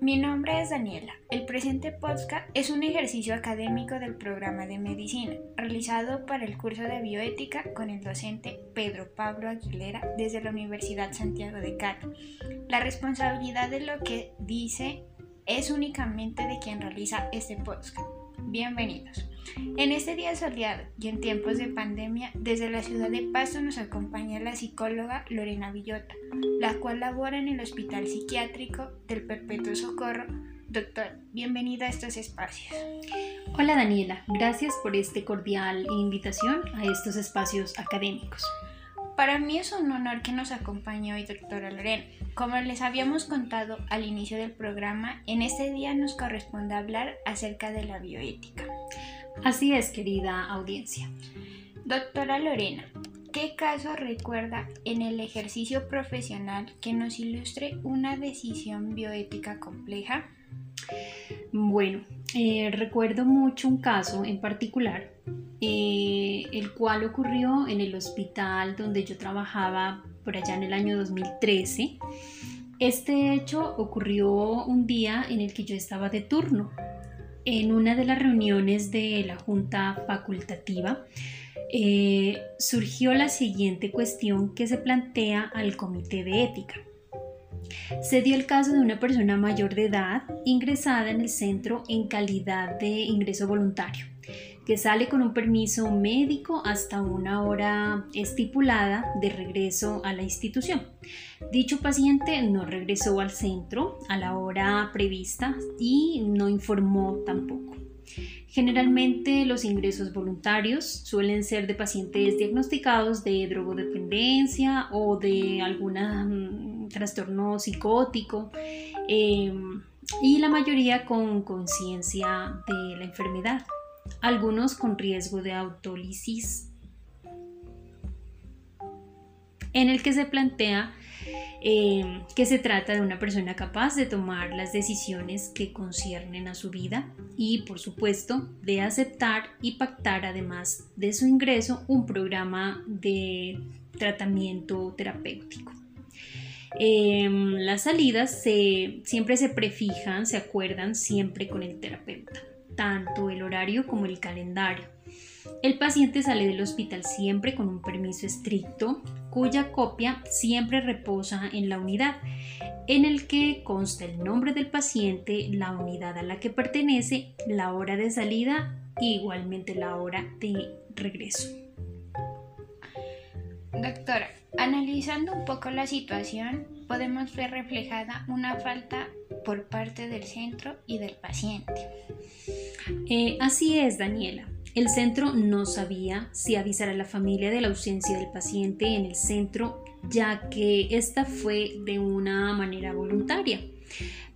Mi nombre es Daniela. El presente podcast es un ejercicio académico del programa de medicina realizado para el curso de bioética con el docente Pedro Pablo Aguilera desde la Universidad Santiago de Cali. La responsabilidad de lo que dice es únicamente de quien realiza este podcast. Bienvenidos. En este día soleado y en tiempos de pandemia, desde la ciudad de Pasto nos acompaña la psicóloga Lorena Villota, la cual labora en el Hospital Psiquiátrico del Perpetuo Socorro. Doctor, bienvenida a estos espacios. Hola Daniela, gracias por esta cordial invitación a estos espacios académicos. Para mí es un honor que nos acompañe hoy, doctora Lorena. Como les habíamos contado al inicio del programa, en este día nos corresponde hablar acerca de la bioética. Así es, querida audiencia. Doctora Lorena, ¿qué caso recuerda en el ejercicio profesional que nos ilustre una decisión bioética compleja? Bueno, eh, recuerdo mucho un caso en particular, eh, el cual ocurrió en el hospital donde yo trabajaba por allá en el año 2013. Este hecho ocurrió un día en el que yo estaba de turno. En una de las reuniones de la Junta Facultativa eh, surgió la siguiente cuestión que se plantea al Comité de Ética. Se dio el caso de una persona mayor de edad ingresada en el centro en calidad de ingreso voluntario, sale con un permiso médico hasta una hora estipulada de regreso a la institución. Dicho paciente no regresó al centro a la hora prevista y no informó tampoco. Generalmente los ingresos voluntarios suelen ser de pacientes diagnosticados de drogodependencia o de algún mm, trastorno psicótico em, y la mayoría con conciencia de la enfermedad, algunos con riesgo de autólisis en el que se plantea eh, que se trata de una persona capaz de tomar las decisiones que conciernen a su vida y por supuesto de aceptar y pactar además de su ingreso un programa de tratamiento terapéutico. Em, las salidas siempre se prefijan, se acuerdan siempre con el terapeuta, tanto el horario como el calendario. El paciente sale del hospital siempre con un permiso estricto, cuya copia siempre reposa en la unidad, en el que consta el nombre del paciente, la unidad a la que pertenece, la hora de salida e igualmente la hora de regreso. Doctora, analizando un poco la situación, podemos ver reflejada una falta por parte del centro y del paciente. Eh, así es, Daniela. El centro no sabía si avisar a la familia de la ausencia del paciente en el centro, ya que esta fue de una manera voluntaria.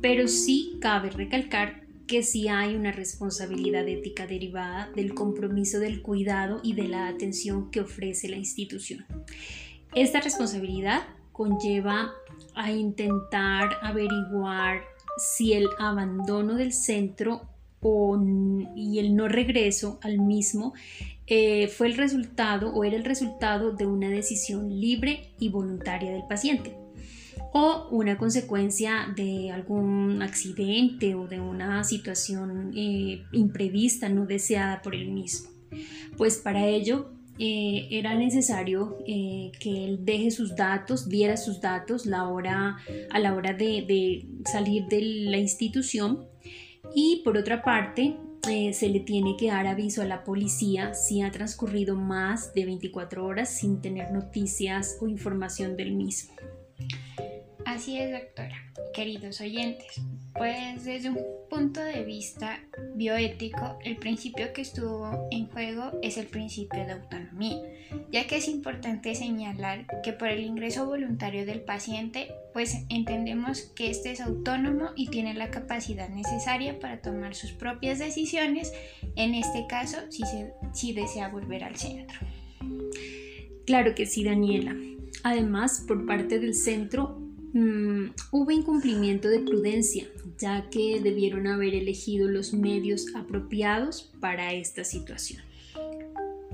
Pero sí cabe recalcar que sí hay una responsabilidad ética derivada del compromiso del cuidado y de la atención que ofrece la institución. Esta responsabilidad conlleva a intentar averiguar si el abandono del centro y el no regreso al mismo eh, fue el resultado o era el resultado de una decisión libre y voluntaria del paciente o una consecuencia de algún accidente o de una situación eh, imprevista no deseada por él mismo. Pues para ello eh, era necesario que él deje sus datos, diera sus datos la hora, a la hora de salir de la institución y por otra parte, eh, se le tiene que dar aviso a la policía si ha transcurrido más de 24 horas sin tener noticias o información del mismo. Así es, doctora. Queridos oyentes, pues desde un punto de vista bioético, el principio que estuvo en juego es el principio de autonomía, ya que es importante señalar que por el ingreso voluntario del paciente, pues entendemos que éste es autónomo y tiene la capacidad necesaria para tomar sus propias decisiones, en este caso si, si desea volver al centro. Claro que sí, Daniela. Además, por parte del centro Mm, hubo incumplimiento de prudencia, ya que debieron haber elegido los medios apropiados para esta situación.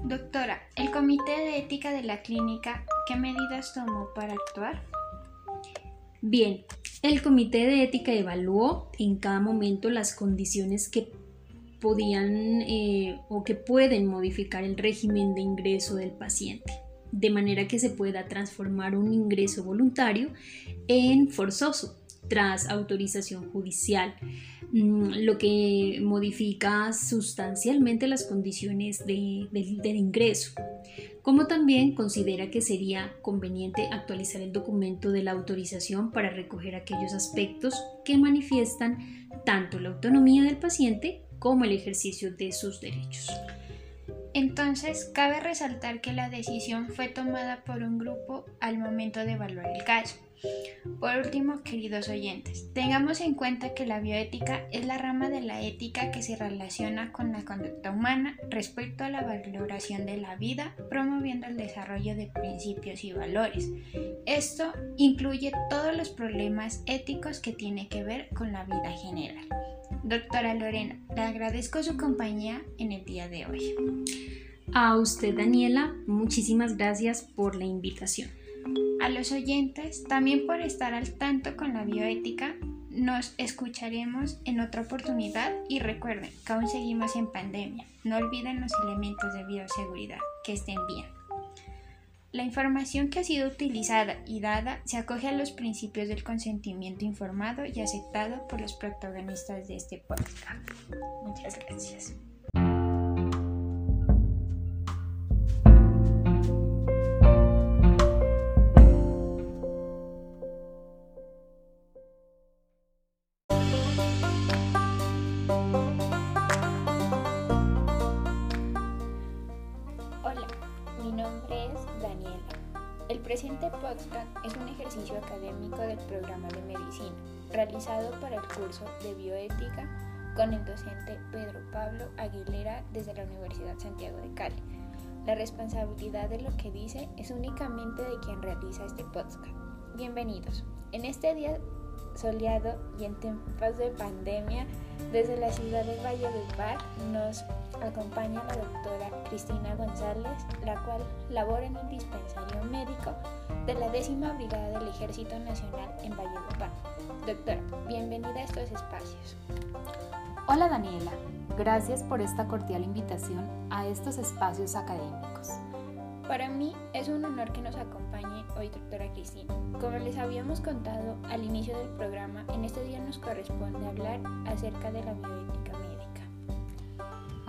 Doctora, ¿el Comité de Ética de la Clínica qué medidas tomó para actuar? Bien, El comité de ética evaluó en cada momento las condiciones que podían eh, o que pueden modificar el régimen de ingreso del paciente, de manera que se pueda transformar un ingreso voluntario en forzoso tras autorización judicial, mm, lo que modifica sustancialmente las condiciones de, del ingreso como también considera que sería conveniente actualizar el documento de la autorización para recoger aquellos aspectos que manifiestan tanto la autonomía del paciente como el ejercicio de sus derechos. Entonces, cabe resaltar que la decisión fue tomada por un grupo al momento de evaluar el caso. Por último, queridos oyentes, tengamos en cuenta que la bioética es la rama de la ética que se relaciona con la conducta humana respecto a la valoración de la vida, promoviendo el desarrollo de principios y valores. Esto incluye todos los problemas éticos que tienen que ver con la vida general. Doctora Lorena, le agradezco su compañía en el día de hoy. A usted, Daniela, muchísimas gracias por la invitación. A los oyentes, también por estar al tanto con la bioética, nos escucharemos en otra oportunidad y recuerden que aún seguimos en pandemia. No olviden los elementos de bioseguridad. Que estén bien. La información que ha sido utilizada y dada se acoge a los principios del consentimiento informado y aceptado por los protagonistas de este podcast. Muchas gracias. Presente podcast es un ejercicio académico del programa de medicina realizado para el curso de bioética con el docente Pedro Pablo Aguilera desde la Universidad Santiago de Cali. La responsabilidad de lo que dice es únicamente de quien realiza este podcast. Bienvenidos. En este día soleado y en tiempos de pandemia, desde la ciudad de Valledupar nos acompaña la doctora Cristina González, la cual labora en el dispensario médico de la décima brigada del Ejército Nacional en Valledupar. Doctora, bienvenida a estos espacios. Hola Daniela, gracias por esta cordial invitación a estos espacios académicos. Para mí es un honor que nos acompañe hoy doctora Cristina. Como les habíamos contado al inicio del programa, en este día nos corresponde hablar acerca de la bioética.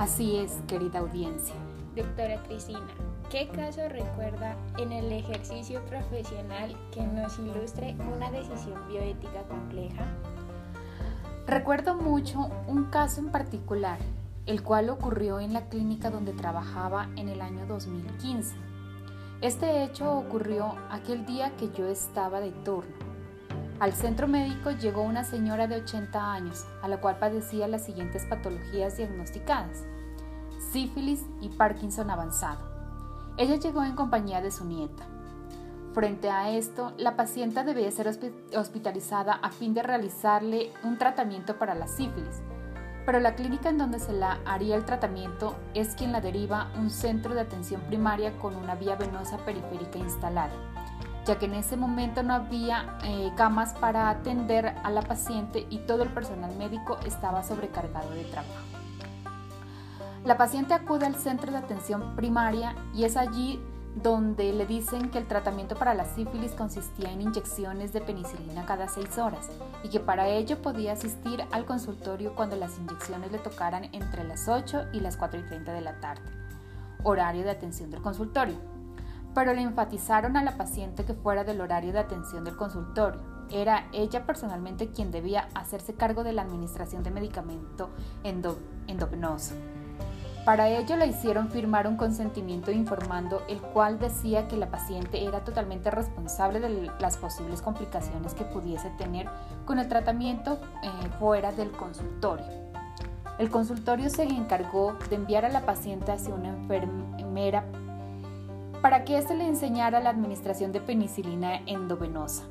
Así es, querida audiencia. Doctora Cristina, ¿qué caso recuerda en el ejercicio profesional que nos ilustre una decisión bioética compleja? Recuerdo mucho un caso en particular el cual ocurrió en la clínica donde trabajaba en el año 2015. Este hecho ocurrió aquel día que yo estaba de turno. Al centro médico llegó una señora de 80 años, a la cual padecía las siguientes patologías diagnosticadas, sífilis y Parkinson avanzado. Ella llegó en compañía de su nieta. Frente a esto, la paciente debía ser hospitalizada a fin de realizarle un tratamiento para la sífilis, pero la clínica en donde se la haría el tratamiento es quien la deriva un centro de atención primaria con una vía venosa periférica instalada, ya que en ese momento no había eh, camas para atender a la paciente y todo el personal médico estaba sobrecargado de trabajo. La paciente acude al centro de atención primaria y es allí donde le dicen que el tratamiento para la sífilis consistía en inyecciones de penicilina cada seis horas y que para ello podía asistir al consultorio cuando las inyecciones le tocaran entre las 8 y las 4 y 30 de la tarde, horario de atención del consultorio. Pero le enfatizaron a la paciente que fuera del horario de atención del consultorio. Era ella personalmente quien debía hacerse cargo de la administración de medicamento endovenoso. Para ello le hicieron firmar un consentimiento informando el cual decía que la paciente era totalmente responsable de las posibles complicaciones que pudiese tener con el tratamiento eh, fuera del consultorio. El consultorio se encargó de enviar a la paciente hacia una enfermera para que éste le enseñara la administración de penicilina endovenosa.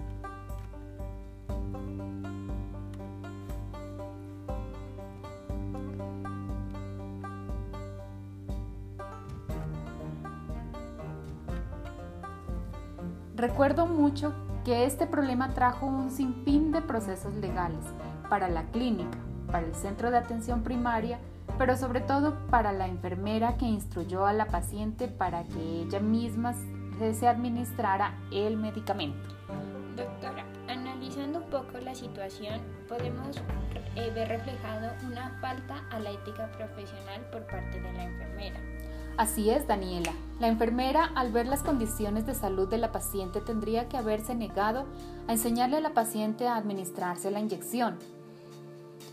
Recuerdo mucho que este problema trajo un sinfín de procesos legales para la clínica, para el centro de atención primaria, pero sobre todo para la enfermera que instruyó a la paciente para que ella misma se administrara el medicamento. Doctora, analizando un poco la situación, podemos eh, ver reflejado una falta a la ética profesional por parte de la enfermera. Así es, Daniela. La enfermera, al ver las condiciones de salud de la paciente, tendría que haberse negado a enseñarle a la paciente a administrarse la inyección,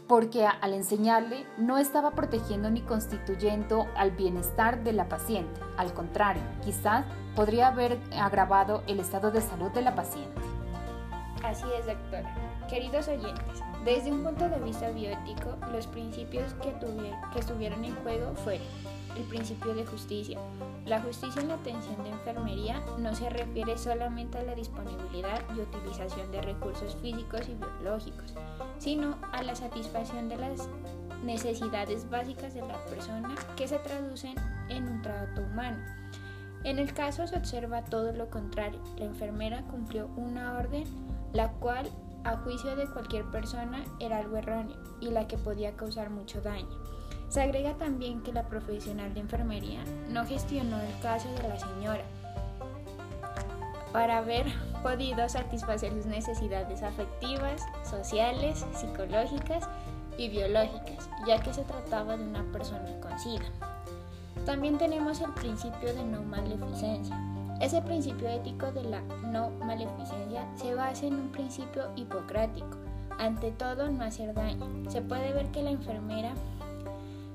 porque al enseñarle no estaba protegiendo ni constituyendo al bienestar de la paciente. Al contrario, quizás podría haber agravado el estado de salud de la paciente. Así es, doctora. Queridos oyentes, desde un punto de vista bioético, los principios que, que estuvieron en juego fueron el principio de justicia. La justicia en la atención de enfermería no se refiere solamente a la disponibilidad y utilización de recursos físicos y biológicos, sino a la satisfacción de las necesidades básicas de la persona que se traducen en un trato humano. En el caso se observa todo lo contrario. La enfermera cumplió una orden la cual a juicio de cualquier persona era algo erróneo y la que podía causar mucho daño. Se agrega también que la profesional de enfermería no gestionó el caso de la señora para haber podido satisfacer sus necesidades afectivas, sociales, psicológicas y biológicas, ya que se trataba de una persona con. También tenemos el principio de no maleficencia, ese principio ético de la no maleficencia se basa en un principio hipocrático. Ante todo, no hacer daño. Se puede ver que la enfermera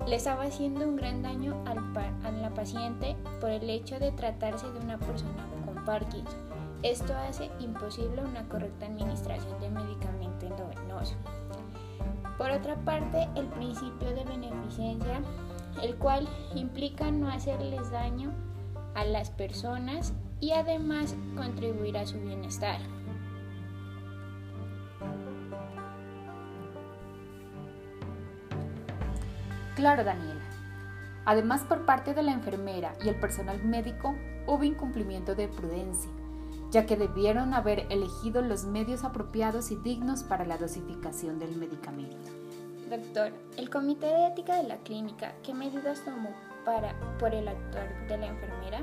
le estaba haciendo un gran daño al a la paciente por el hecho de tratarse de una persona con Parkinson. Esto hace imposible una correcta administración de medicamento endovenoso. Por otra parte, el principio de beneficencia, el cual implica no hacerles daño a las personas y además contribuir a su bienestar. Claro, Daniela. Además, por parte de la enfermera y el personal médico hubo incumplimiento de prudencia, ya que debieron haber elegido los medios apropiados y dignos para la dosificación del medicamento. Doctor, el Comité de Ética de la Clínica, ¿qué medidas tomó para, por el actuar de la enfermera?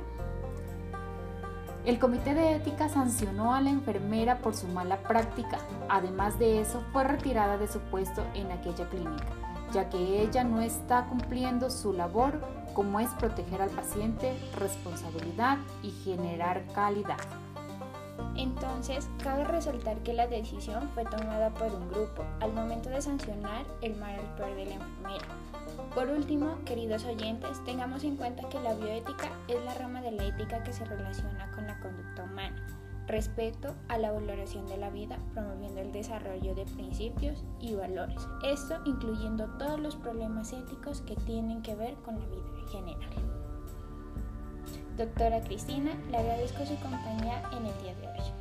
El comité de ética sancionó a la enfermera por su mala práctica. Además de eso, fue retirada de su puesto en aquella clínica, ya que ella no está cumpliendo su labor como es proteger al paciente, responsabilidad y generar calidad. Entonces, cabe resaltar que la decisión fue tomada por un grupo al momento de sancionar el mal actuar de la enfermera. Por último, queridos oyentes, tengamos en cuenta que la bioética es la rama de la ética que se relaciona con la conducta humana, respecto a la valoración de la vida, promoviendo el desarrollo de principios y valores. Esto incluyendo todos los problemas éticos que tienen que ver con la vida en general. Doctora Cristina, le agradezco su compañía en el día de hoy.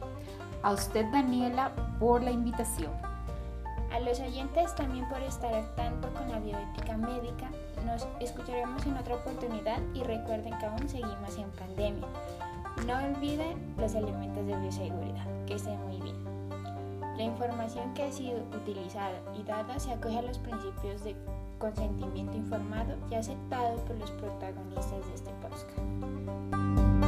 A usted, Daniela, por la invitación. A los oyentes también por estar al tanto con la bioética médica. Nos escucharemos en otra oportunidad y recuerden que aún seguimos en pandemia. No olviden los elementos de bioseguridad. Que estén muy bien. La información que ha sido utilizada y dada se acoge a los principios de consentimiento informado y aceptado por los protagonistas de este podcast.